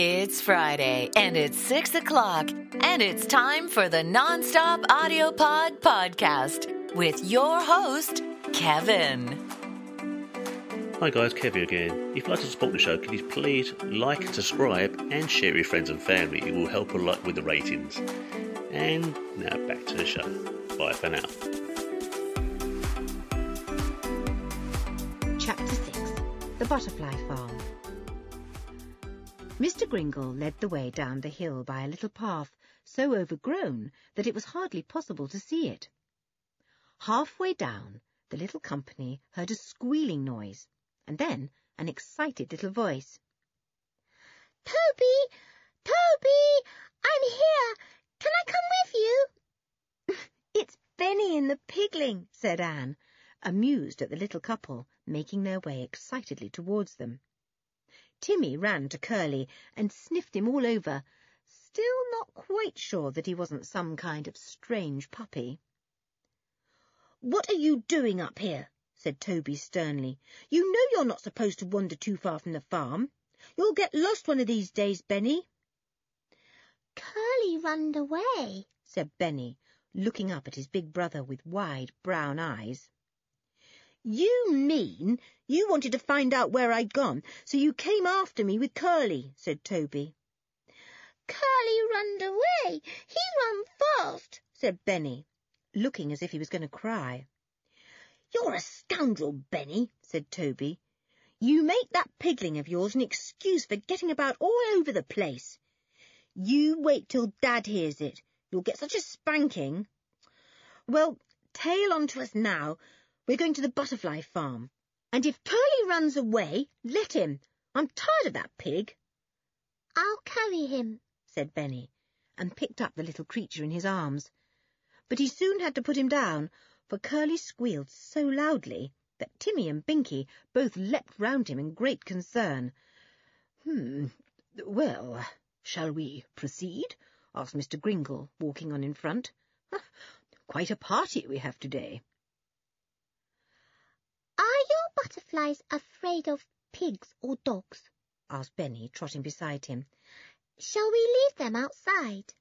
It's Friday, and it's 6 o'clock, and it's time for the Nonstop Audio Pod podcast with your host, Kevin. Hi guys, Kevin again. If you'd like to support the show, can you please like and subscribe and share with your friends and family? It will help a lot with the ratings. And now back to the show. Bye for now. Chapter 6 The Butterfly Farm Mr. Gringle led the way down the hill by a little path so overgrown that it was hardly possible to see it. Halfway down, the little company heard a squealing noise, and then an excited little voice. Toby! Toby! I'm here! Can I come with you? It's Benny and the pigling, said Anne, amused at the little couple making their way excitedly towards them. Timmy ran to Curly and sniffed him all over, still not quite sure that he wasn't some kind of strange puppy. What are you doing up here? said Toby sternly. You know you're not supposed to wander too far from the farm. You'll get lost one of these days, Benny. Curly runned away, said Benny, looking up at his big brother with wide brown eyes. You mean you wanted to find out where I'd gone, so you came after me with Curly, said Toby. Curly runned away. He run fast, said Benny, looking as if he was going to cry. You're a scoundrel, Benny, said Toby. You make that pigling of yours an excuse for getting about all over the place. You wait till Dad hears it. You'll get such a spanking. Well, tail on to us now. We're going to the butterfly farm. And if Curly runs away, let him. I'm tired of that pig. I'll carry him, said Benny, and picked up the little creature in his arms. But he soon had to put him down, for Curly squealed so loudly that Timmy and Binky both leapt round him in great concern. Hmm, well, shall we proceed? asked Mr. Gringle, walking on in front. Quite a party we have today. Are your butterflies afraid of pigs or dogs? asked Benny, trotting beside him. Shall we leave them outside?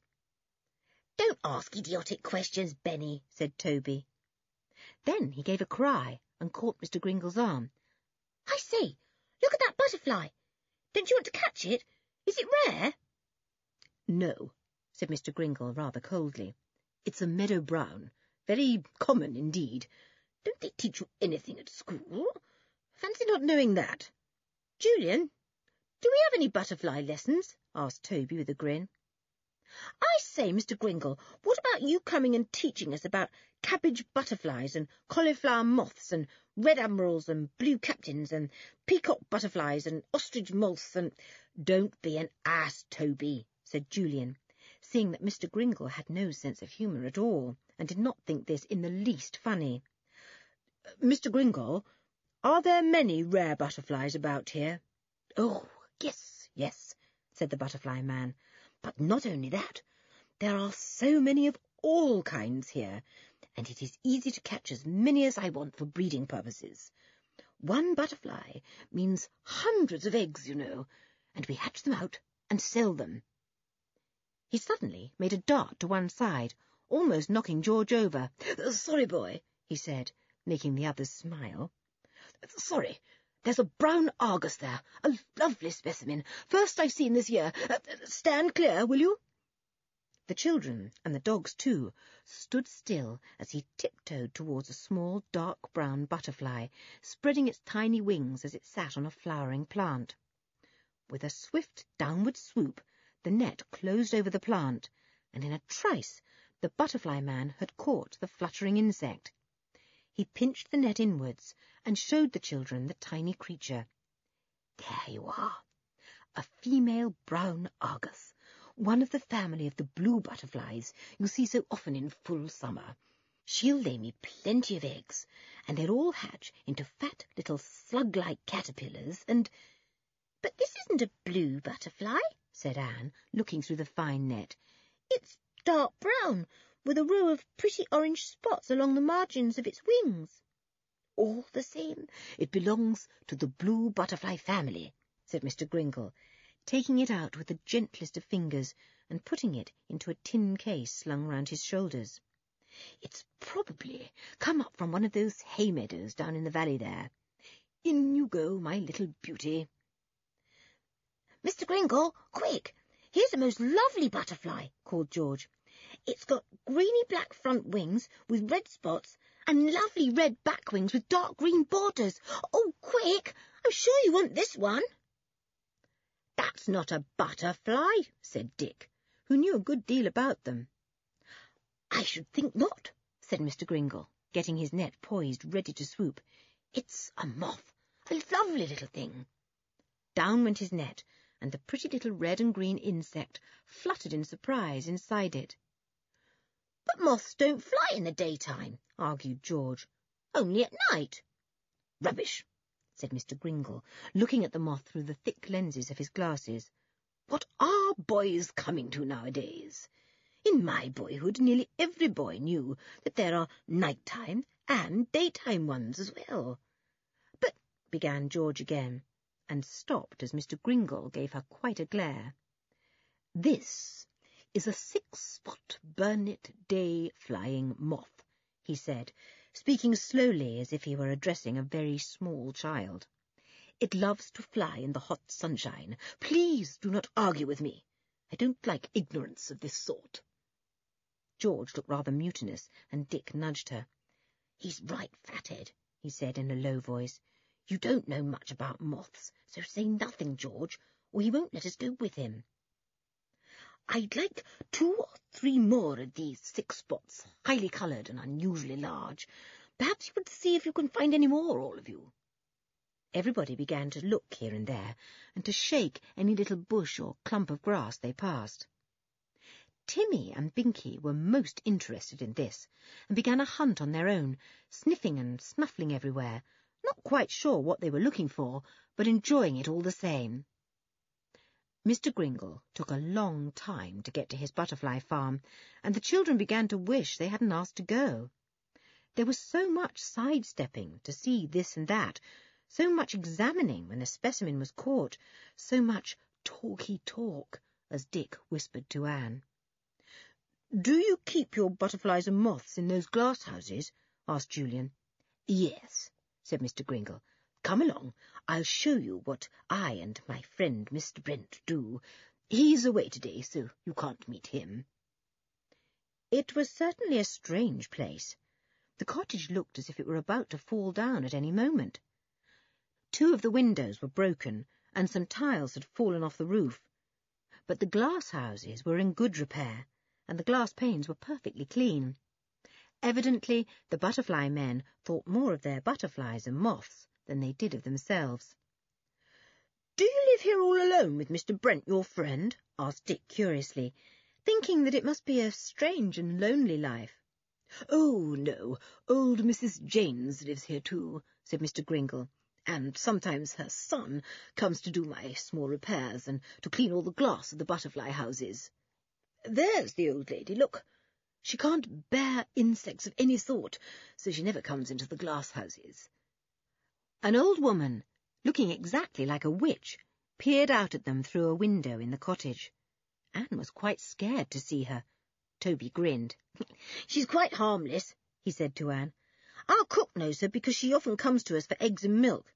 Don't ask idiotic questions, Benny, said Toby. Then he gave a cry and caught Mr. Gringle's arm. I say, look at that butterfly. Don't you want to catch it? Is it rare? No, said Mr. Gringle rather coldly. It's a meadow brown, very common indeed. Don't they teach you anything at school? Fancy not knowing that. Julian, do we have any butterfly lessons? asked Toby with a grin. I say, Mr. Gringle, what about you coming and teaching us about cabbage butterflies and cauliflower moths and red admirals and blue captains and peacock butterflies and ostrich moths and... Don't be an ass, Toby, said Julian, seeing that Mr. Gringle had no sense of humour at all, and did not think this in the least funny. Mr. Gringle, are there many rare butterflies about here? Oh, yes, yes, said the butterfly man. But not only that. There are so many of all kinds here, and it is easy to catch as many as I want for breeding purposes. One butterfly means hundreds of eggs, you know, and we hatch them out and sell them. He suddenly made a dart to one side, almost knocking George over. Sorry, boy, he said, making the others smile. Sorry, there's a brown argus there, a lovely specimen, first I've seen this year. Uh, stand clear, will you? The children, and the dogs too, stood still as he tiptoed towards a small dark brown butterfly, spreading its tiny wings as it sat on a flowering plant. With a swift downward swoop, the net closed over the plant, and in a trice the butterfly man had caught the fluttering insect. He pinched the net inwards and showed the children the tiny creature. There you are, a female brown argus, one of the family of the blue butterflies you see so often in full summer. She'll lay me plenty of eggs, and they'll all hatch into fat little slug-like caterpillars, and... But this isn't a blue butterfly, said Anne, looking through the fine net. It's dark brown, with a row of pretty orange spots along the margins of its wings. All the same, it belongs to the blue butterfly family, said Mr. Gringle. taking it out with the gentlest of fingers and putting it into a tin case slung round his shoulders. It's probably come up from one of those hay meadows down in the valley there. In you go, my little beauty. Mr. Gringle, quick! Here's a most lovely butterfly, called George. It's got greeny black front wings with red spots and lovely red back wings with dark green borders. Oh, quick! I'm sure you want this one. That's not a butterfly, said Dick, who knew a good deal about them. I should think not, said Mr. Gringle, getting his net poised ready to swoop. It's a moth, a lovely little thing. Down went his net, and the pretty little red and green insect fluttered in surprise inside it. But moths don't fly in the daytime, argued George. Only at night. Rubbish, said Mr. Gringle, looking at the moth through the thick lenses of his glasses. What are boys coming to nowadays? In my boyhood, nearly every boy knew that there are night-time and daytime ones as well. But, began George again, and stopped as Mr. Gringle gave her quite a glare. This is a six-spot burnet day flying moth, he said, speaking slowly as if he were addressing a very small child. It loves to fly in the hot sunshine. Please do not argue with me. I don't like ignorance of this sort. George looked rather mutinous, and Dick nudged her. He's right, Fathead, he said in a low voice. You don't know much about moths, so say nothing, George, or he won't let us go with him. I'd like two or three more of these six spots, highly coloured and unusually large. Perhaps you could see if you can find any more, all of you. Everybody began to look here and there, and to shake any little bush or clump of grass they passed. Timmy and Binky were most interested in this, and began a hunt on their own, sniffing and snuffling everywhere, not quite sure what they were looking for, but enjoying it all the same. Mr. Gringle took a long time to get to his butterfly farm, and the children began to wish they hadn't asked to go. There was so much sidestepping to see this and that, so much examining when a specimen was caught, so much talky talk, as Dick whispered to Anne. Do you keep your butterflies and moths in those glass houses? asked Julian. Yes, said Mr. Gringle. Come along. I'll show you what I and my friend Mr. Brent do. He's away today, so you can't meet him. It was certainly a strange place. The cottage looked as if it were about to fall down at any moment. Two of the windows were broken, and some tiles had fallen off the roof. But the glass houses were in good repair, and the glass panes were perfectly clean. Evidently, the butterfly men thought more of their butterflies and moths than they did of themselves. Do you live here all alone with Mr. Brent, your friend? asked Dick curiously, thinking that it must be a strange and lonely life. Oh, no, old Mrs. Janes lives here too, said Mr. Gringle, and sometimes her son comes to do my small repairs and to clean all the glass of the butterfly houses. There's the old lady, look. She can't bear insects of any sort, so she never comes into the glass houses. An old woman, looking exactly like a witch, peered out at them through a window in the cottage. Anne was quite scared to see her. Toby grinned. She's quite harmless, he said to Anne. Our cook knows her because she often comes to us for eggs and milk.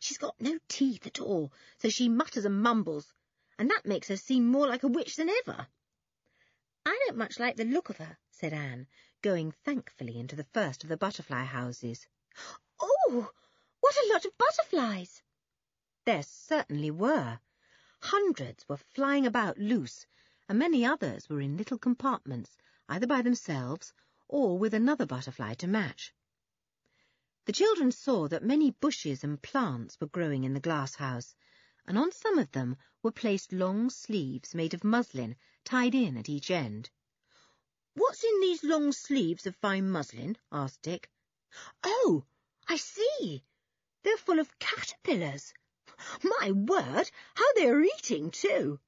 She's got no teeth at all, so she mutters and mumbles, and that makes her seem more like a witch than ever. I don't much like the look of her, said Anne, going thankfully into the first of the butterfly houses. Oh, what a lot of butterflies! There certainly were. Hundreds were flying about loose, and many others were in little compartments, either by themselves or with another butterfly to match. The children saw that many bushes and plants were growing in the glass house, and on some of them were placed long sleeves made of muslin tied in at each end. What's in these long sleeves of fine muslin? asked Dick. Oh, I see. They're full of caterpillars. My word, how they are eating, too.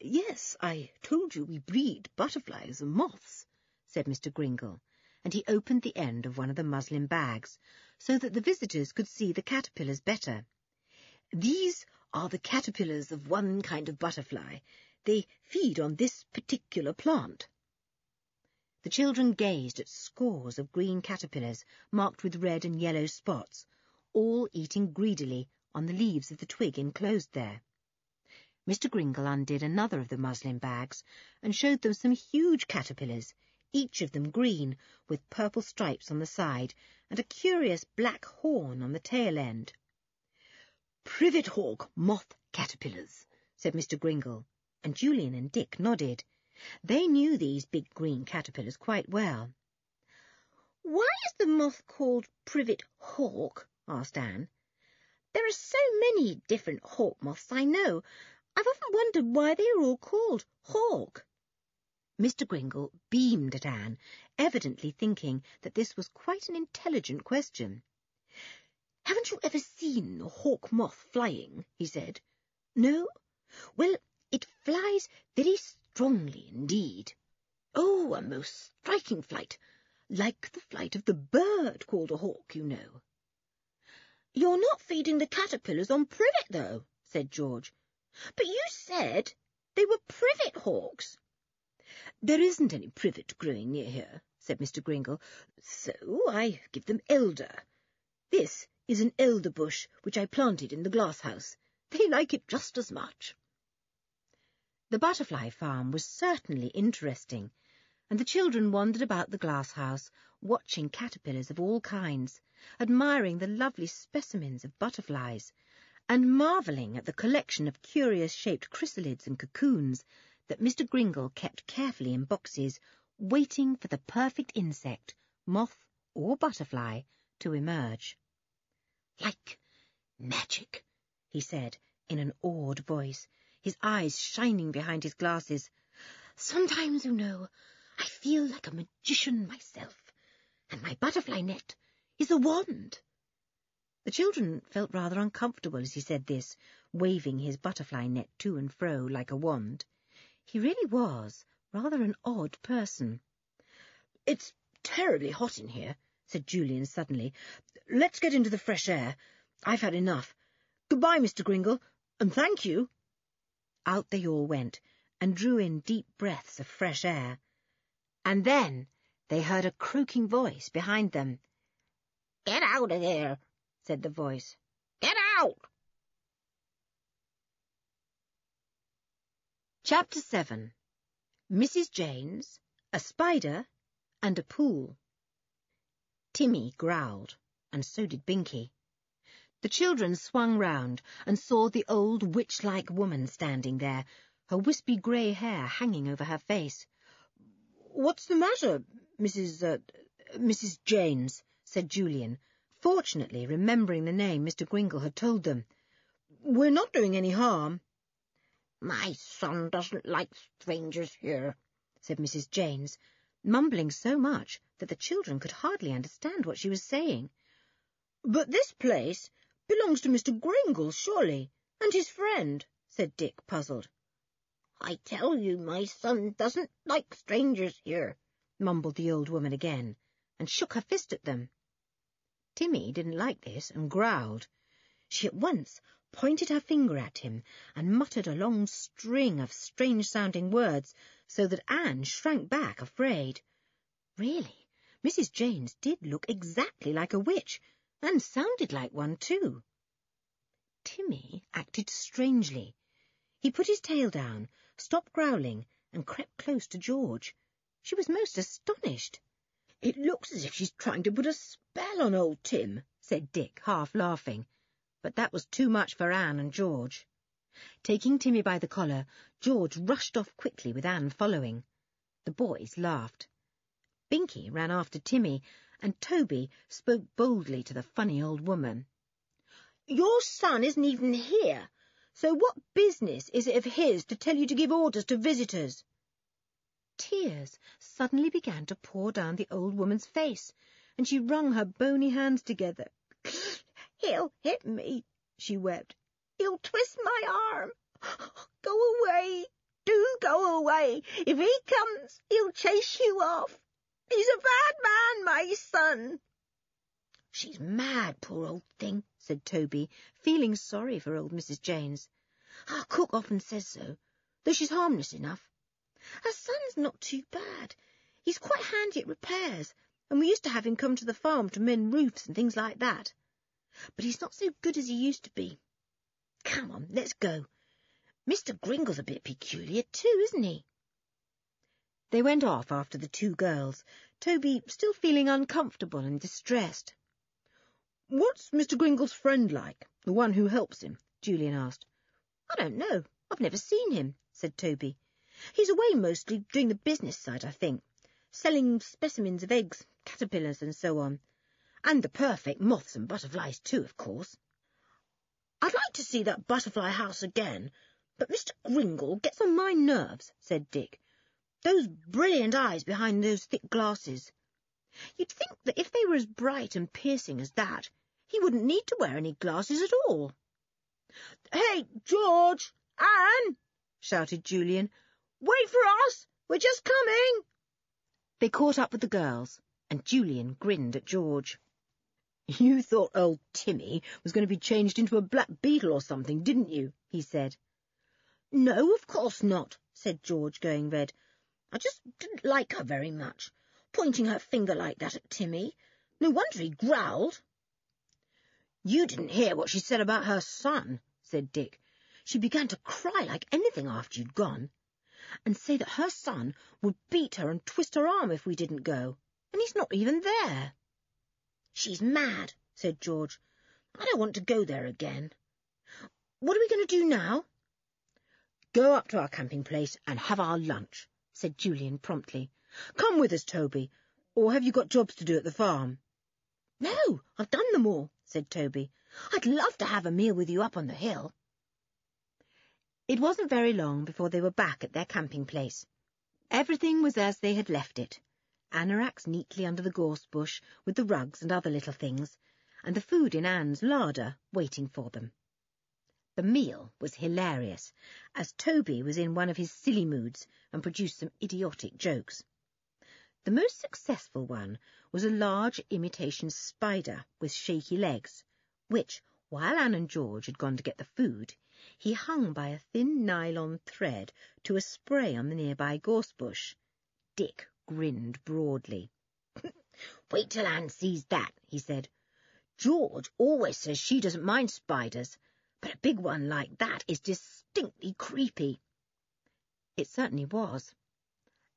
Yes, I told you we breed butterflies and moths, said Mr. Gringle, and he opened the end of one of the muslin bags, so that the visitors could see the caterpillars better. These are the caterpillars of one kind of butterfly. They feed on this particular plant. The children gazed at scores of green caterpillars marked with red and yellow spots, all eating greedily on the leaves of the twig enclosed there. Mr. Gringle undid another of the muslin bags and showed them some huge caterpillars, each of them green, with purple stripes on the side and a curious black horn on the tail end. Privet hawk moth caterpillars, said Mr. Gringle, and Julian and Dick nodded. They knew these big green caterpillars quite well. Why is the moth called privet hawk? Asked Anne. There are so many different hawk moths I know. I've often wondered why they are all called hawk. Mr. Gringle beamed at Anne, evidently thinking that this was quite an intelligent question. Haven't you ever seen a hawk moth flying? he said. No? Well, it flies very strongly indeed. Oh, a most striking flight, like the flight of the bird called a hawk, you know. You're not feeding the caterpillars on privet, though, said George. But you said they were privet hawks. There isn't any privet growing near here, said Mr. Gringle, so I give them elder. This is an elder bush which I planted in the glass house. They like it just as much. The butterfly farm was certainly interesting, and the children wandered about the glass house, watching caterpillars of all kinds, admiring the lovely specimens of butterflies, and marvelling at the collection of curious-shaped chrysalids and cocoons that Mr. Gringle kept carefully in boxes, waiting for the perfect insect, moth or butterfly, to emerge. Like magic, he said in an awed voice, his eyes shining behind his glasses. Sometimes, you know, I feel like a magician myself, and my butterfly net is a wand. The children felt rather uncomfortable as he said this, waving his butterfly net to and fro like a wand. He really was rather an odd person. It's terribly hot in here, said Julian suddenly. Let's get into the fresh air. I've had enough. Goodbye, Mr. Gringle, and thank you. Out they all went, and drew in deep breaths of fresh air. And then they heard a croaking voice behind them. Get out of there, said the voice. Get out! Chapter 7 Mrs. Janes, a Spider, and a Pool Timmy growled, and so did Binky. The children swung round and saw the old witch-like woman standing there, her wispy grey hair hanging over her face. "'What's the matter, Mrs. Uh, Mrs. Janes?' said Julian, fortunately remembering the name Mr. Gringle had told them. "'We're not doing any harm.' "'My son doesn't like strangers here,' said Mrs. Janes, mumbling so much that the children could hardly understand what she was saying. "'But this place belongs to Mr. Gringle, surely, and his friend,' said Dick, puzzled. "'I tell you my son doesn't like strangers here,' mumbled the old woman again, and shook her fist at them. Timmy didn't like this and growled. She at once pointed her finger at him and muttered a long string of strange-sounding words so that Anne shrank back afraid. Really, Mrs. Janes did look exactly like a witch, and sounded like one too. Timmy acted strangely. He put his tail down, stopped growling, and crept close to George. She was most astonished. It looks as if she's trying to put a spell on old Tim, said Dick, half laughing. But that was too much for Anne and George. Taking Timmy by the collar, George rushed off quickly with Anne following. The boys laughed. Binky ran after Timmy, and Toby spoke boldly to the funny old woman. Your son isn't even here, so what business is it of his to tell you to give orders to visitors? Tears suddenly began to pour down the old woman's face, and she wrung her bony hands together. He'll hit me, she wept. He'll twist my arm. Go away. Do go away. If he comes, he'll chase you off. He's a bad man, my son. She's mad, poor old thing, said Toby, feeling sorry for old Mrs. Janes. Our cook often says so, though she's harmless enough. Her son's not too bad. He's quite handy at repairs, and we used to have him come to the farm to mend roofs and things like that. But he's not so good as he used to be. Come on, let's go. Mr. Gringle's a bit peculiar too, isn't he? They went off after the two girls, Toby still feeling uncomfortable and distressed. What's Mr. Gringle's friend like, the one who helps him? Julian asked. I don't know. I've never seen him, said Toby. He's away mostly doing the business side, I think, selling specimens of eggs, caterpillars, and so on. And the perfect moths and butterflies, too, of course. I'd like to see that butterfly house again, but Mr. Gringle gets on my nerves, said Dick. Those brilliant eyes behind those thick glasses. You'd think that if they were as bright and piercing as that, he wouldn't need to wear any glasses at all. Hey, George! Anne! shouted Julian. Wait for us! We're just coming! They caught up with the girls, and Julian grinned at George. You thought old Timmy was going to be changed into a black beetle or something, didn't you? he said. No, of course not, said George, going red. I just didn't like her very much, pointing her finger like that at Timmy. No wonder he growled. You didn't hear what she said about her son, said Dick. She began to cry like anything after you'd gone, and say that her son would beat her and twist her arm if we didn't go, and he's not even there. She's mad, said George. I don't want to go there again. What are we going to do now? Go up to our camping place and have our lunch, said Julian promptly. Come with us, Toby, or have you got jobs to do at the farm? No, I've done them all, said Toby. I'd love to have a meal with you up on the hill. It wasn't very long before they were back at their camping place. Everything was as they had left it. Anoraks neatly under the gorse bush, with the rugs and other little things, and the food in Anne's larder waiting for them. The meal was hilarious, as Toby was in one of his silly moods and produced some idiotic jokes. The most successful one was a large imitation spider with shaky legs, which, while Anne and George had gone to get the food, he hung by a thin nylon thread to a spray on the nearby gorse bush. Dick grinned broadly. Wait till Anne sees that, he said. George always says she doesn't mind spiders, but a big one like that is distinctly creepy. It certainly was.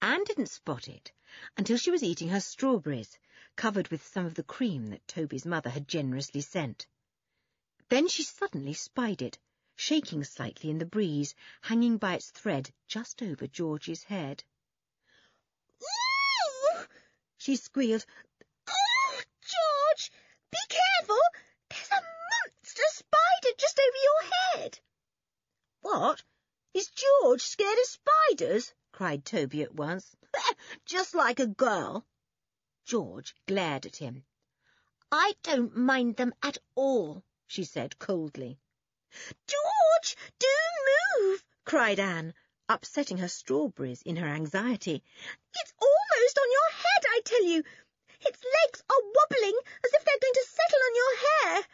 Anne didn't spot it until she was eating her strawberries, covered with some of the cream that Toby's mother had generously sent. Then she suddenly spied it, shaking slightly in the breeze, hanging by its thread just over George's head. Ooh! she squealed. Oh, George, be careful! There's a monster spider just over your head. What? Is George scared of spiders? cried Toby at once. Just like a girl. George glared at him. I don't mind them at all, she said coldly. George, do move, cried Anne, upsetting her strawberries in her anxiety. It's almost on your head, I tell you. Its legs are wobbling as if they're going to settle on your hair.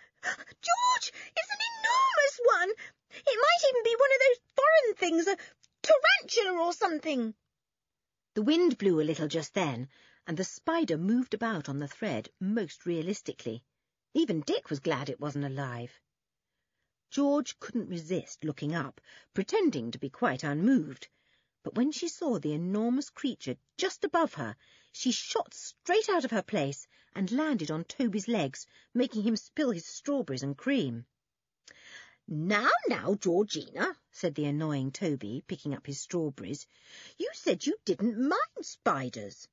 George, it's an enormous one. It might even be one of those foreign things, a tarantula or something. The wind blew a little just then, and the spider moved about on the thread most realistically. Even Dick was glad it wasn't alive. George couldn't resist looking up, pretending to be quite unmoved. But when she saw the enormous creature just above her, she shot straight out of her place and landed on Toby's legs, making him spill his strawberries and cream. Now, now, Georgina, said the annoying Toby, picking up his strawberries, you said you didn't mind spiders.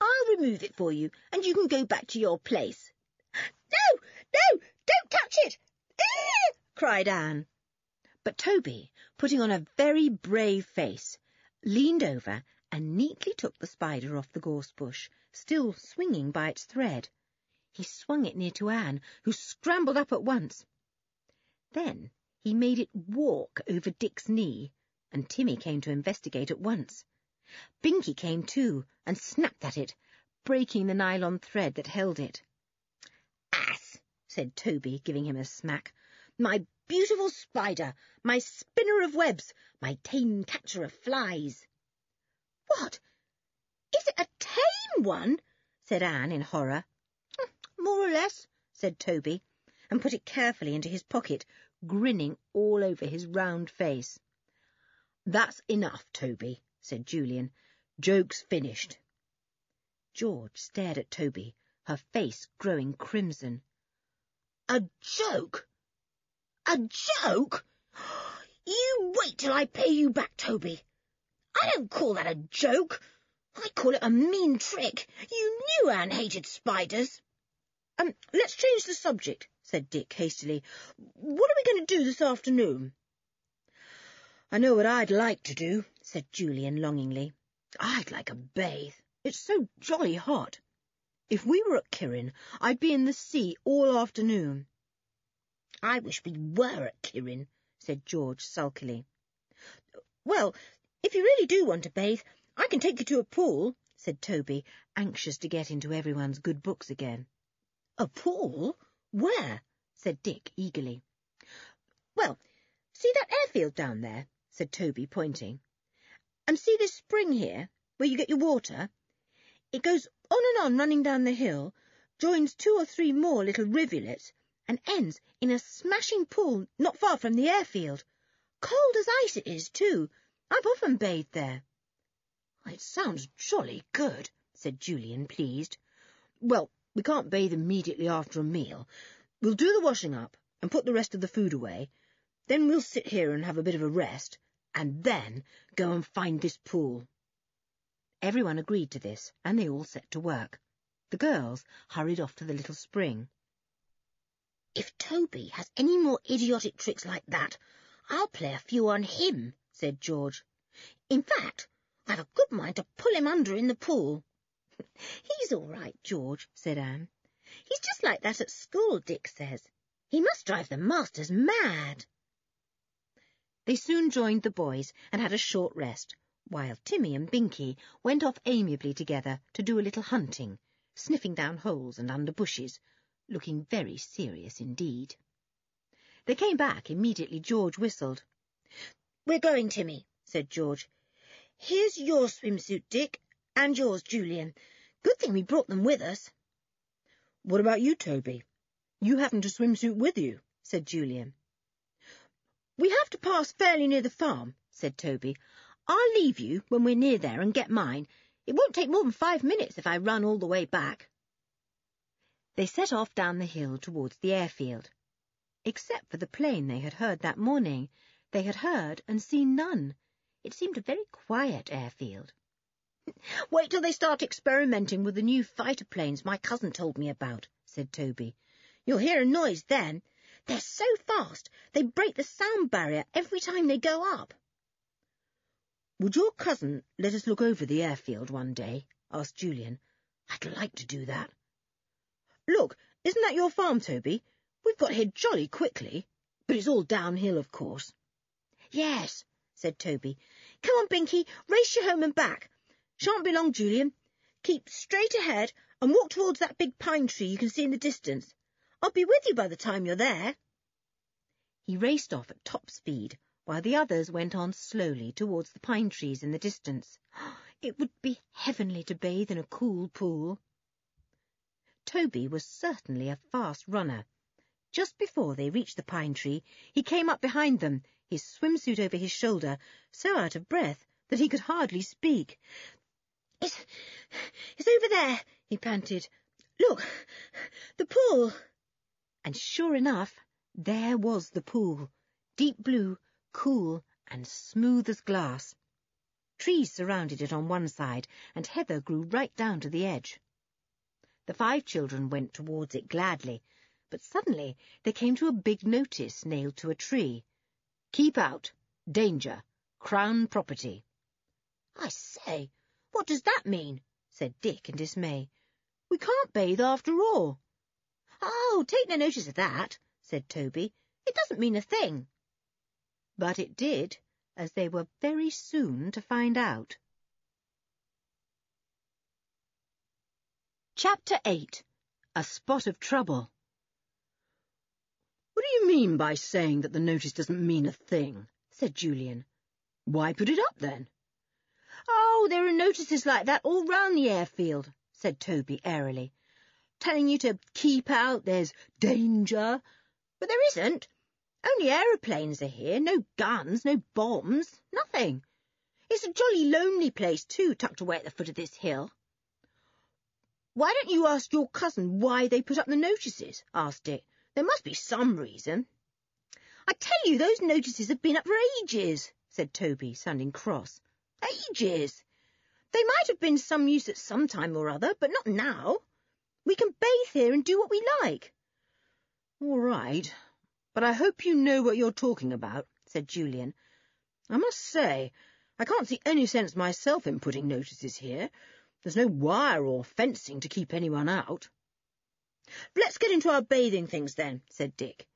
I'll remove it for you, and you can go back to your place. No, no, don't touch it! Ah! cried Anne. But Toby, putting on a very brave face, leaned over and neatly took the spider off the gorse bush, still swinging by its thread. He swung it near to Anne, who scrambled up at once. Then he made it walk over Dick's knee, and Timmy came to investigate at once. Binky came too, and snapped at it, breaking the nylon thread that held it. Ass! said Toby, giving him a smack. My beautiful spider, my spinner of webs, my tame catcher of flies. What? Is it a tame one? said Anne in horror. Hmm, more or less, said Toby, and put it carefully into his pocket, grinning all over his round face. That's enough, Toby, said Julian. Joke's finished. George stared at Toby, her face growing crimson. A joke? A joke? You wait till I pay you back, Toby. I don't call that a joke. I call it a mean trick. You knew Anne hated spiders. Um, let's change the subject, said Dick hastily. What are we going to do this afternoon? I know what I'd like to do, said Julian longingly. I'd like a bathe. It's so jolly hot. If we were at Kirrin, I'd be in the sea all afternoon. I wish we were at Kirrin, said George sulkily. Well, if you really do want to bathe, I can take you to a pool, said Toby, anxious to get into everyone's good books again. A pool? Where? said Dick eagerly. Well, see that airfield down there? said Toby, pointing. And see this spring here, where you get your water? It goes on and on running down the hill, joins two or three more little rivulets, and ends in a smashing pool not far from the airfield. Cold as ice it is, too. I've often bathed there. It sounds jolly good, said Julian, pleased. Well, we can't bathe immediately after a meal. We'll do the washing up and put the rest of the food away. Then we'll sit here and have a bit of a rest, and then go and find this pool. Everyone agreed to this, and they all set to work. The girls hurried off to the little spring. If Toby has any more idiotic tricks like that, I'll play a few on him, said George. In fact, I've a good mind to pull him under in the pool. He's all right, George, said Anne. He's just like that at school, Dick says. He must drive the masters mad. They soon joined the boys and had a short rest, while Timmy and Binky went off amiably together to do a little hunting, sniffing down holes and under bushes, looking very serious indeed. They came back immediately George whistled. We're going, Timmy, said George. Here's your swimsuit, Dick, and yours, Julian. Good thing we brought them with us. What about you, Toby? You haven't a swimsuit with you, said Julian. We have to pass fairly near the farm, said Toby. I'll leave you when we're near there and get mine. It won't take more than five minutes if I run all the way back. They set off down the hill towards the airfield. Except for the plane they had heard that morning, they had heard and seen none. It seemed a very quiet airfield. Wait till they start experimenting with the new fighter planes my cousin told me about, said Toby. You'll hear a noise then. They're so fast, they break the sound barrier every time they go up. Would your cousin let us look over the airfield one day? asked Julian. I'd like to do that. Look, isn't that your farm, Toby? We've got here jolly quickly, but it's all downhill, of course. Yes, said Toby. Come on, Binky, race you home and back. Shan't be long, Julian. Keep straight ahead and walk towards that big pine tree you can see in the distance. I'll be with you by the time you're there. He raced off at top speed, while the others went on slowly towards the pine trees in the distance. It would be heavenly to bathe in a cool pool. Toby was certainly a fast runner. Just before they reached the pine tree, he came up behind them, his swimsuit over his shoulder, so out of breath that he could hardly speak. It's, it's over there, he panted. Look, the pool. And sure enough, there was the pool, deep blue, cool and smooth as glass. Trees surrounded it on one side, and heather grew right down to the edge. The five children went towards it gladly, but suddenly they came to a big notice nailed to a tree. Keep out. Danger. Crown property. I say, what does that mean? said Dick in dismay. We can't bathe after all. Oh, take no notice of that, said Toby. It doesn't mean a thing. But it did, as they were very soon to find out. Chapter 8 A Spot of Trouble What do you mean by saying that the notice doesn't mean a thing? said Julian. Why put it up then? Oh, there are notices like that all round the airfield, said Toby airily. Telling you to keep out, there's danger. But there isn't. Only aeroplanes are here, no guns, no bombs, nothing. It's a jolly lonely place, too, tucked away at the foot of this hill. Why don't you ask your cousin why they put up the notices? asked Dick. There must be some reason. I tell you, those notices have been up for ages, said Toby, sounding cross. Ages. They might have been some use at some time or other, but not now. We can bathe here and do what we like. All right, but I hope you know what you're talking about, said Julian. I must say, I can't see any sense myself in putting notices here. There's no wire or fencing to keep anyone out. Let's get into our bathing things then, said Dick.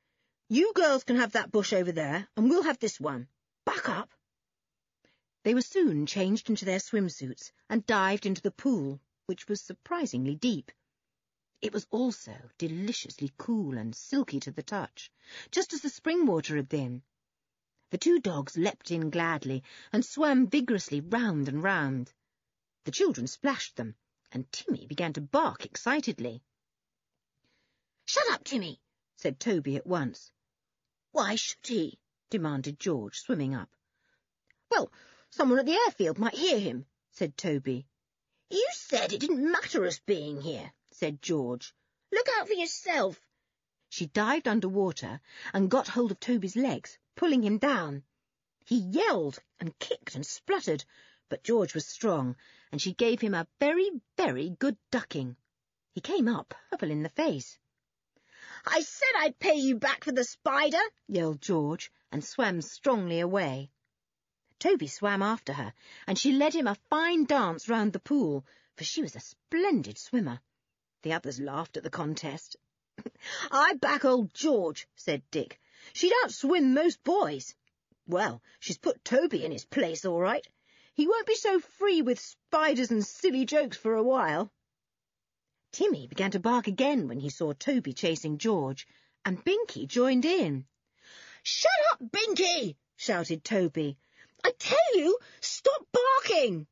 You girls can have that bush over there, and we'll have this one. Back up. They were soon changed into their swimsuits and dived into the pool, which was surprisingly deep. It was also deliciously cool and silky to the touch, just as the spring water had been. The two dogs leapt in gladly and swam vigorously round and round. The children splashed them, and Timmy began to bark excitedly. Shut up, Timmy, said Toby at once. Why should he? demanded George, swimming up. Well, someone at the airfield might hear him, said Toby. You said it didn't matter us being here, said George. Look out for yourself. She dived under water and got hold of Toby's legs, pulling him down. He yelled and kicked and spluttered, but George was strong, and she gave him a very, very good ducking. He came up purple in the face. I said I'd pay you back for the spider, yelled George, and swam strongly away. Toby swam after her, and she led him a fine dance round the pool, for she was a splendid swimmer. The others laughed at the contest. I back old George, said Dick. She'd outswim most boys. Well, she's put Toby in his place, all right. He won't be so free with spiders and silly jokes for a while. Timmy began to bark again when he saw Toby chasing George, and Binky joined in. Shut up, Binky! shouted Toby. I tell you, stop barking!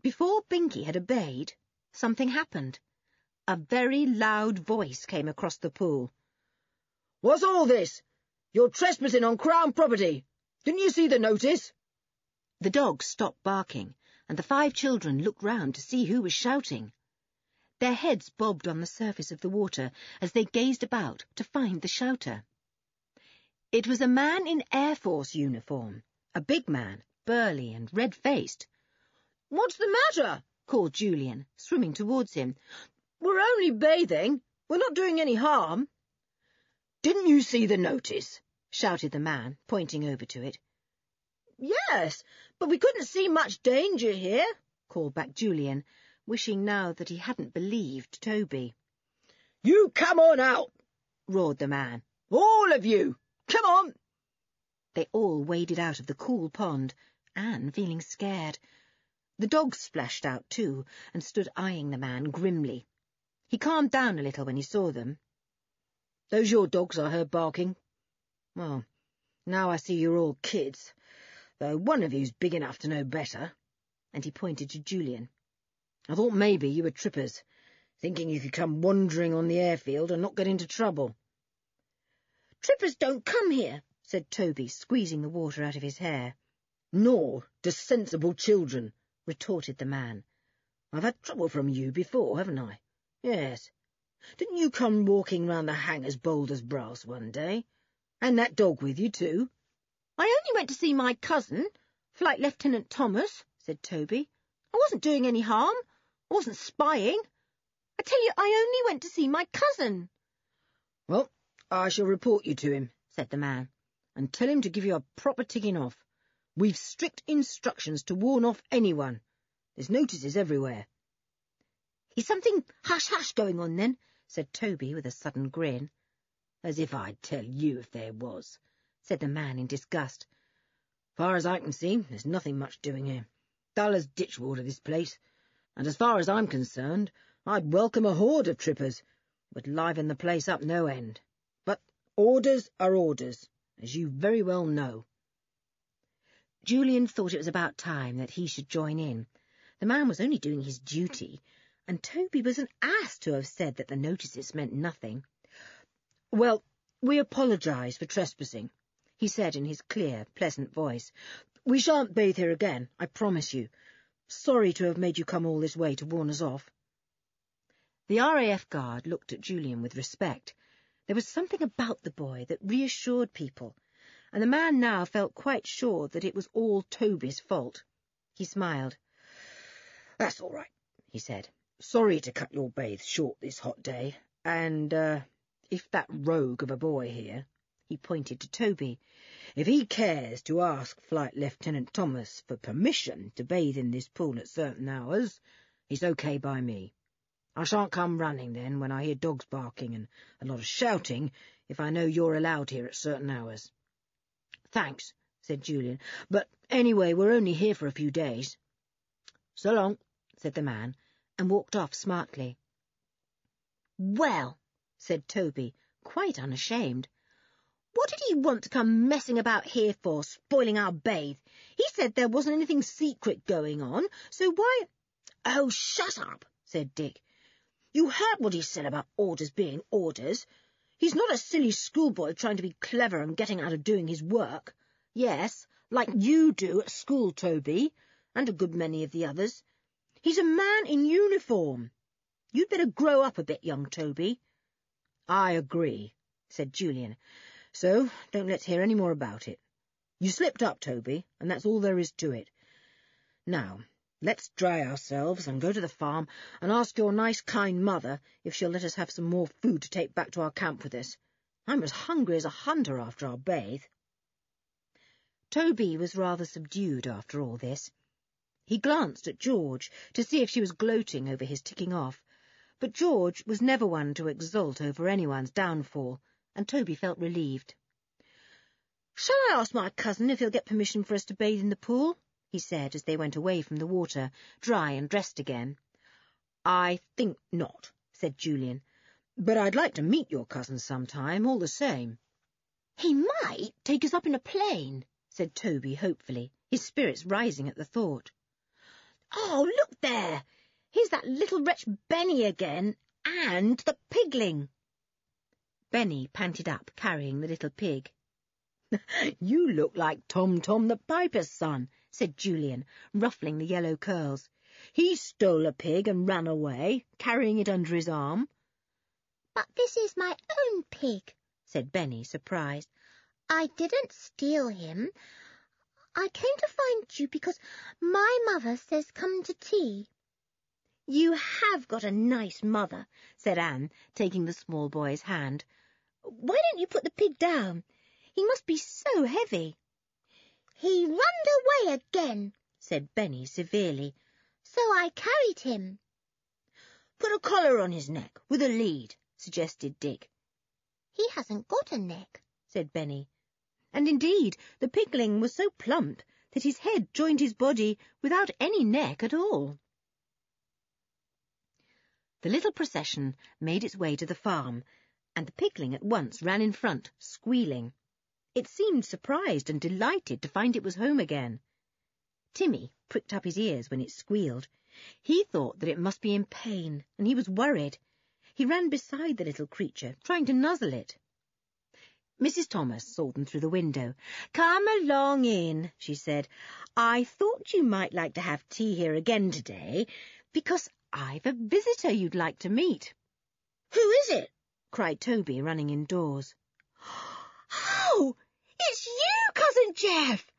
Before Binky had obeyed, something happened. A very loud voice came across the pool. What's all this? You're trespassing on Crown property. Didn't you see the notice? The dogs stopped barking, and the five children looked round to see who was shouting. Their heads bobbed on the surface of the water as they gazed about to find the shouter. It was a man in Air Force uniform, a big man, burly and red-faced. What's the matter? called Julian, swimming towards him. We're only bathing. We're not doing any harm. Didn't you see the notice? shouted the man, pointing over to it. Yes, but we couldn't see much danger here, called back Julian, wishing now that he hadn't believed Toby. You come on out, roared the man. All of you, come on. They all waded out of the cool pond, Anne feeling scared. The dogs splashed out too, and stood eyeing the man grimly. He calmed down a little when he saw them. Those your dogs I heard barking? Well, now I see you're all kids, though one of you's big enough to know better. And he pointed to Julian. I thought maybe you were trippers, thinking you could come wandering on the airfield and not get into trouble. Trippers don't come here, said Toby, squeezing the water out of his hair. Nor do sensible children, retorted the man. I've had trouble from you before, haven't I? Yes. Didn't you come walking round the hangars bold as brass one day? And that dog with you, too? I only went to see my cousin, Flight Lieutenant Thomas, said Toby. I wasn't doing any harm. I wasn't spying. I tell you, I only went to see my cousin. Well, I shall report you to him, said the man, and tell him to give you a proper ticking off. We've strict instructions to warn off anyone. There's notices everywhere. Is something hush-hush going on, then? said Toby with a sudden grin. As if I'd tell you if there was, said the man in disgust. Far as I can see, there's nothing much doing here. Dull as ditch water, this place. And as far as I'm concerned, I'd welcome a horde of trippers. Would liven the place up no end. But Orders are orders, as you very well know. Julian thought it was about time that he should join in. The man was only doing his duty, and Toby was an ass to have said that the notices meant nothing. Well, we apologise for trespassing, he said in his clear, pleasant voice. We shan't bathe here again, I promise you. Sorry to have made you come all this way to warn us off. The RAF guard looked at Julian with respect. There was something about the boy that reassured people, and the man now felt quite sure that it was all Toby's fault. He smiled. That's all right, he said. Sorry to cut your bathe short this hot day, and, uh, if that rogue of a boy here, he pointed to Toby, if he cares to ask Flight Lieutenant Thomas for permission to bathe in this pool at certain hours, it's okay by me. I shan't come running then when I hear dogs barking and a lot of shouting if I know you're allowed here at certain hours. Thanks, said Julian, but anyway, we're only here for a few days. So long, said the man, and walked off smartly. Well, said Toby, quite unashamed. What did he want to come messing about here for, spoiling our bathe? He said there wasn't anything secret going on, so why— Oh, shut up, said Dick. You heard what he said about orders being orders. He's not a silly schoolboy trying to be clever and getting out of doing his work. Yes, like you do at school, Toby, and a good many of the others. He's a man in uniform. You'd better grow up a bit, young Toby. I agree, said Julian. So don't let's hear any more about it. You slipped up, Toby, and that's all there is to it. Now, let's dry ourselves and go to the farm and ask your nice, kind mother if she'll let us have some more food to take back to our camp with us. I'm as hungry as a hunter after our bathe. Toby was rather subdued after all this. He glanced at George to see if she was gloating over his ticking off, but George was never one to exult over anyone's downfall, and Toby felt relieved. Shall I ask my cousin if he'll get permission for us to bathe in the pool? He said as they went away from the water, dry and dressed again. I think not, said Julian, but I'd like to meet your cousin sometime, all the same. He might take us up in a plane, said Toby hopefully, his spirits rising at the thought. Oh, look there! Here's that little wretch Benny again, and the pigling. Benny panted up, carrying the little pig. you look like Tom Tom the piper's son, said Julian, ruffling the yellow curls. He stole a pig and ran away, carrying it under his arm. But this is my own pig, said Benny, surprised. I didn't steal him. I came to find you because my mother says come to tea. You have got a nice mother, said Anne, taking the small boy's hand. Why don't you put the pig down? He must be so heavy. He runned away again, said Benny severely, so I carried him. Put a collar on his neck, with a lead, suggested Dick. He hasn't got a neck, said Benny. And indeed, the pigling was so plump that his head joined his body without any neck at all. The little procession made its way to the farm, and the pigling at once ran in front, squealing. It seemed surprised and delighted to find it was home again. Timmy pricked up his ears when it squealed. He thought that it must be in pain, and he was worried. He ran beside the little creature, trying to nuzzle it. Mrs. Thomas saw them through the window. Come along in, she said. I thought you might like to have tea here again today, because I've a visitor you'd like to meet. Who is it? cried Toby, running indoors. It's you, Cousin Jeff!